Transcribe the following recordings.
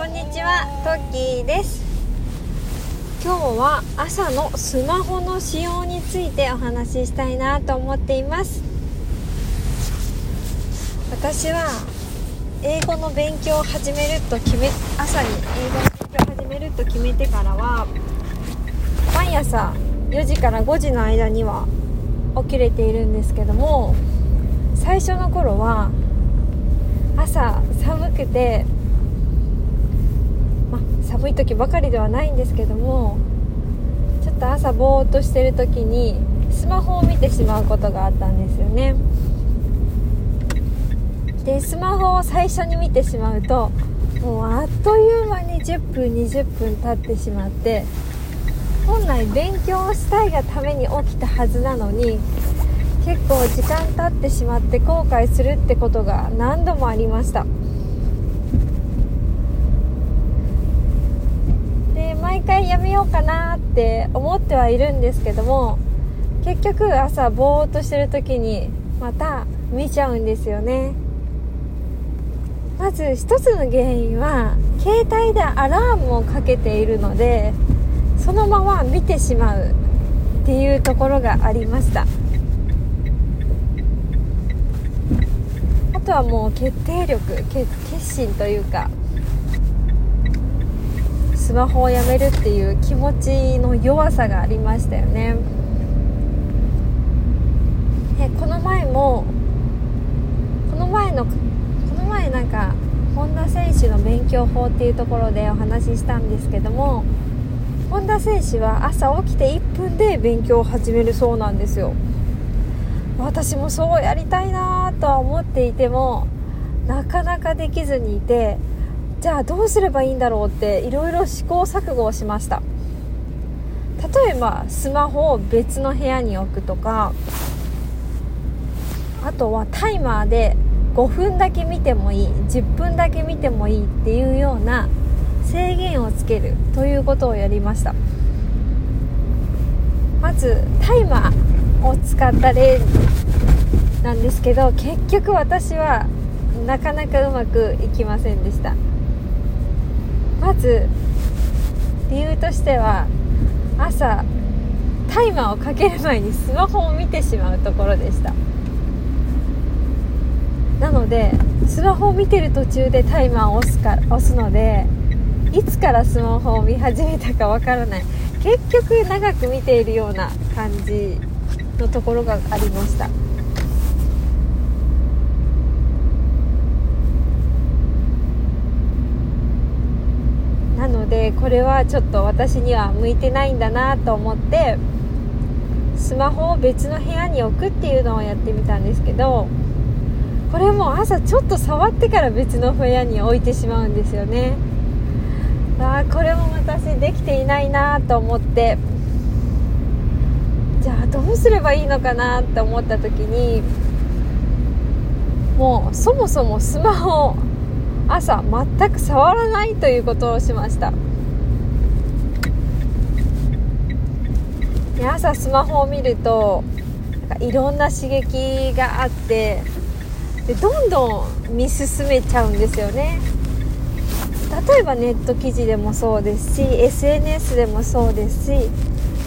こんにちはトッキーです。今日は朝のスマホの使用についてお話ししたいなと思っています。私は英語の勉強を始めると決め朝に英語の勉強を始めると決めてからは毎朝4時から5時の間には起きれているんですけども最初の頃は朝寒くて、寒い時ばかりではないんですけどもちょっと朝ぼーっとしてる時にスマホを見てしまうことがあったんですよね。でスマホを最初に見てしまうともうあっという間に10分20分経ってしまって本来勉強したいがために起きたはずなのに結構時間経ってしまって後悔するってことが何度もありましたで毎回やめようかなって思ってはいるんですけども結局朝ぼーっとしてる時にまた見ちゃうんですよね。まず一つの原因は携帯でアラームをかけているのでそのまま見てしまうっていうところがありました。あとはもう決定力決心というかスマホをやめるっていう気持ちの弱さがありましたよね。えこの前もこの前のこの前なんか本田選手の勉強法っていうところでお話ししたんですけども本田選手は朝起きて1分で勉強を始めるそうなんですよ。私もそうやりたいなとは思っていてもなかなかできずにいてじゃあどうすればいいんだろうっていろいろ試行錯誤をしました。例えばスマホを別の部屋に置くとかあとはタイマーで5分だけ見てもいい10分だけ見てもいいっていうような制限をつけるということをやりました。まずタイマーを使った例なんですけど結局私はなかなかうまくいきませんでした。まず理由としては朝タイマーをかける前にスマホを見てしまうところでした。なのでスマホを見てる途中でタイマーを押すか押すのでいつからスマホを見始めたかわからない。結局長く見ているような感じのところがありましたなのでこれはちょっと私には向いてないんだなと思ってスマホを別の部屋に置くっていうのをやってみたんですけどこれも朝ちょっと触ってから別の部屋に置いてしまうんですよね。あこれも私できていないなと思って。じゃあどうすればいいのかなって思った時にもうそもそもスマホを朝全く触らないということをしました。で朝スマホを見るとなんかいろんな刺激があってでどんどん見進めちゃうんですよね。例えばネット記事でもそうですし SNS でもそうですし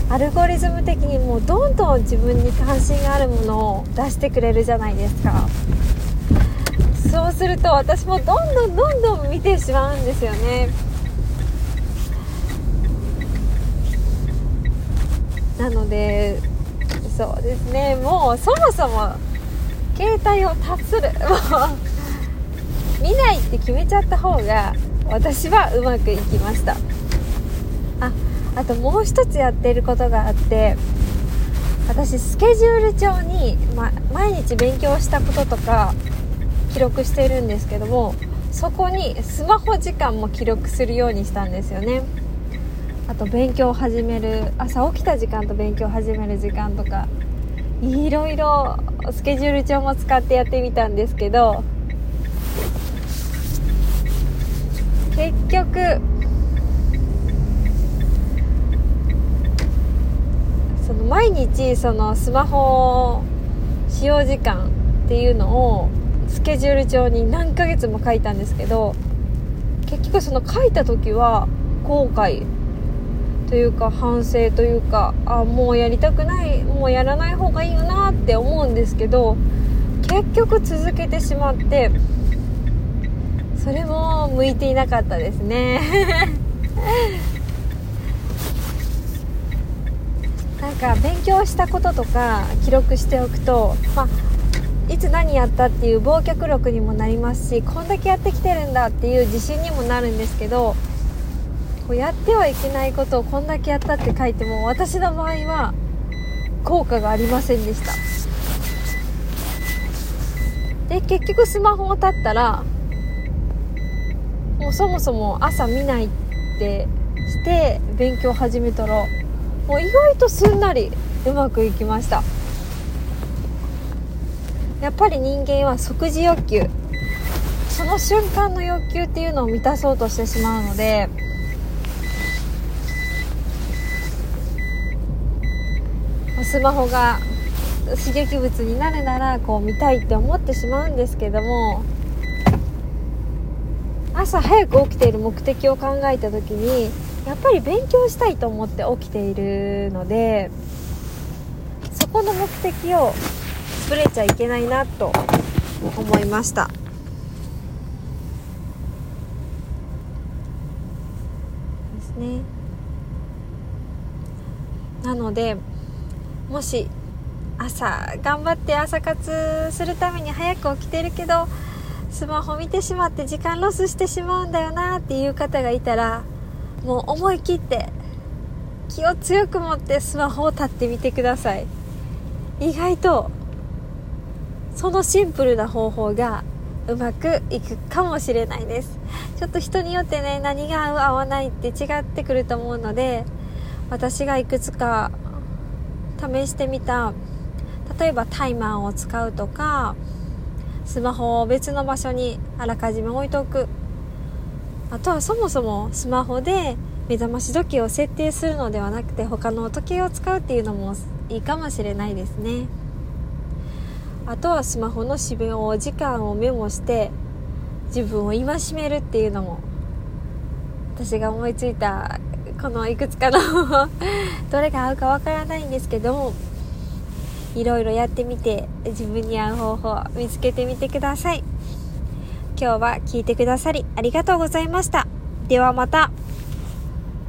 アルゴリズム的にもうどんどん自分に関心があるものを出してくれるじゃないですか。そうすると私もどんどんどんどん見てしまうんですよね。なのでそうですね。もうそもそも携帯をタッスルもう見ないって決めちゃった方が私はうまくいきました。ああともう一つやってることがあって私スケジュール帳に、ま、毎日勉強したこととか記録してるんですけどもそこにスマホ時間も記録するようにしたんですよね。あと勉強を始める朝起きた時間と勉強を始める時間とかいろいろスケジュール帳も使ってやってみたんですけど結局その毎日そのスマホ使用時間っていうのをスケジュール帳に何ヶ月も書いたんですけど結局その書いた時は後悔というか反省というかあもうやりたくないもうやらない方がいいよなって思うんですけど結局続けてしまってそれも向いていなかったですね。なんか勉強したこととか記録しておくと、まあ、いつ何やったっていう忘却力にもなりますしこんだけやってきてるんだっていう自信にもなるんですけどこうやってはいけないことをこんだけやったって書いても私の場合は効果がありませんでした。で結局スマホを立ったらもうそもそも朝見ないってして勉強始めたらもう意外とすんなりうまくいきました。やっぱり人間は即時欲求。その瞬間の欲求っていうのを満たそうとしてしまうのでスマホが刺激物になるならこう見たいって思ってしまうんですけども朝早く起きている目的を考えた時にやっぱり勉強したいと思って起きているのでそこの目的をぶれちゃいけないなと思いました。ですね。なのでもし朝頑張って朝活するために早く起きてるけどスマホ見てしまって時間ロスしてしまうんだよなっていう方がいたらもう思い切って気を強く持ってスマホを立ってみてください。意外とそのシンプルな方法がうまくいくかもしれないです。ちょっと人によってね何が合う合わないって違ってくると思うので私がいくつか試してみた。例えばタイマーを使うとかスマホを別の場所にあらかじめ置いとく。あとはそもそもスマホで目覚まし時計を設定するのではなくて他の時計を使うっていうのもいいかもしれないですね。あとはスマホの使用時間をメモして自分を戒めるっていうのも私が思いついたこのいくつかの どれが合うかわからないんですけどもいろいろやってみて自分に合う方法を見つけてみてください。今日は聞いてくださりありがとうございました。ではまた。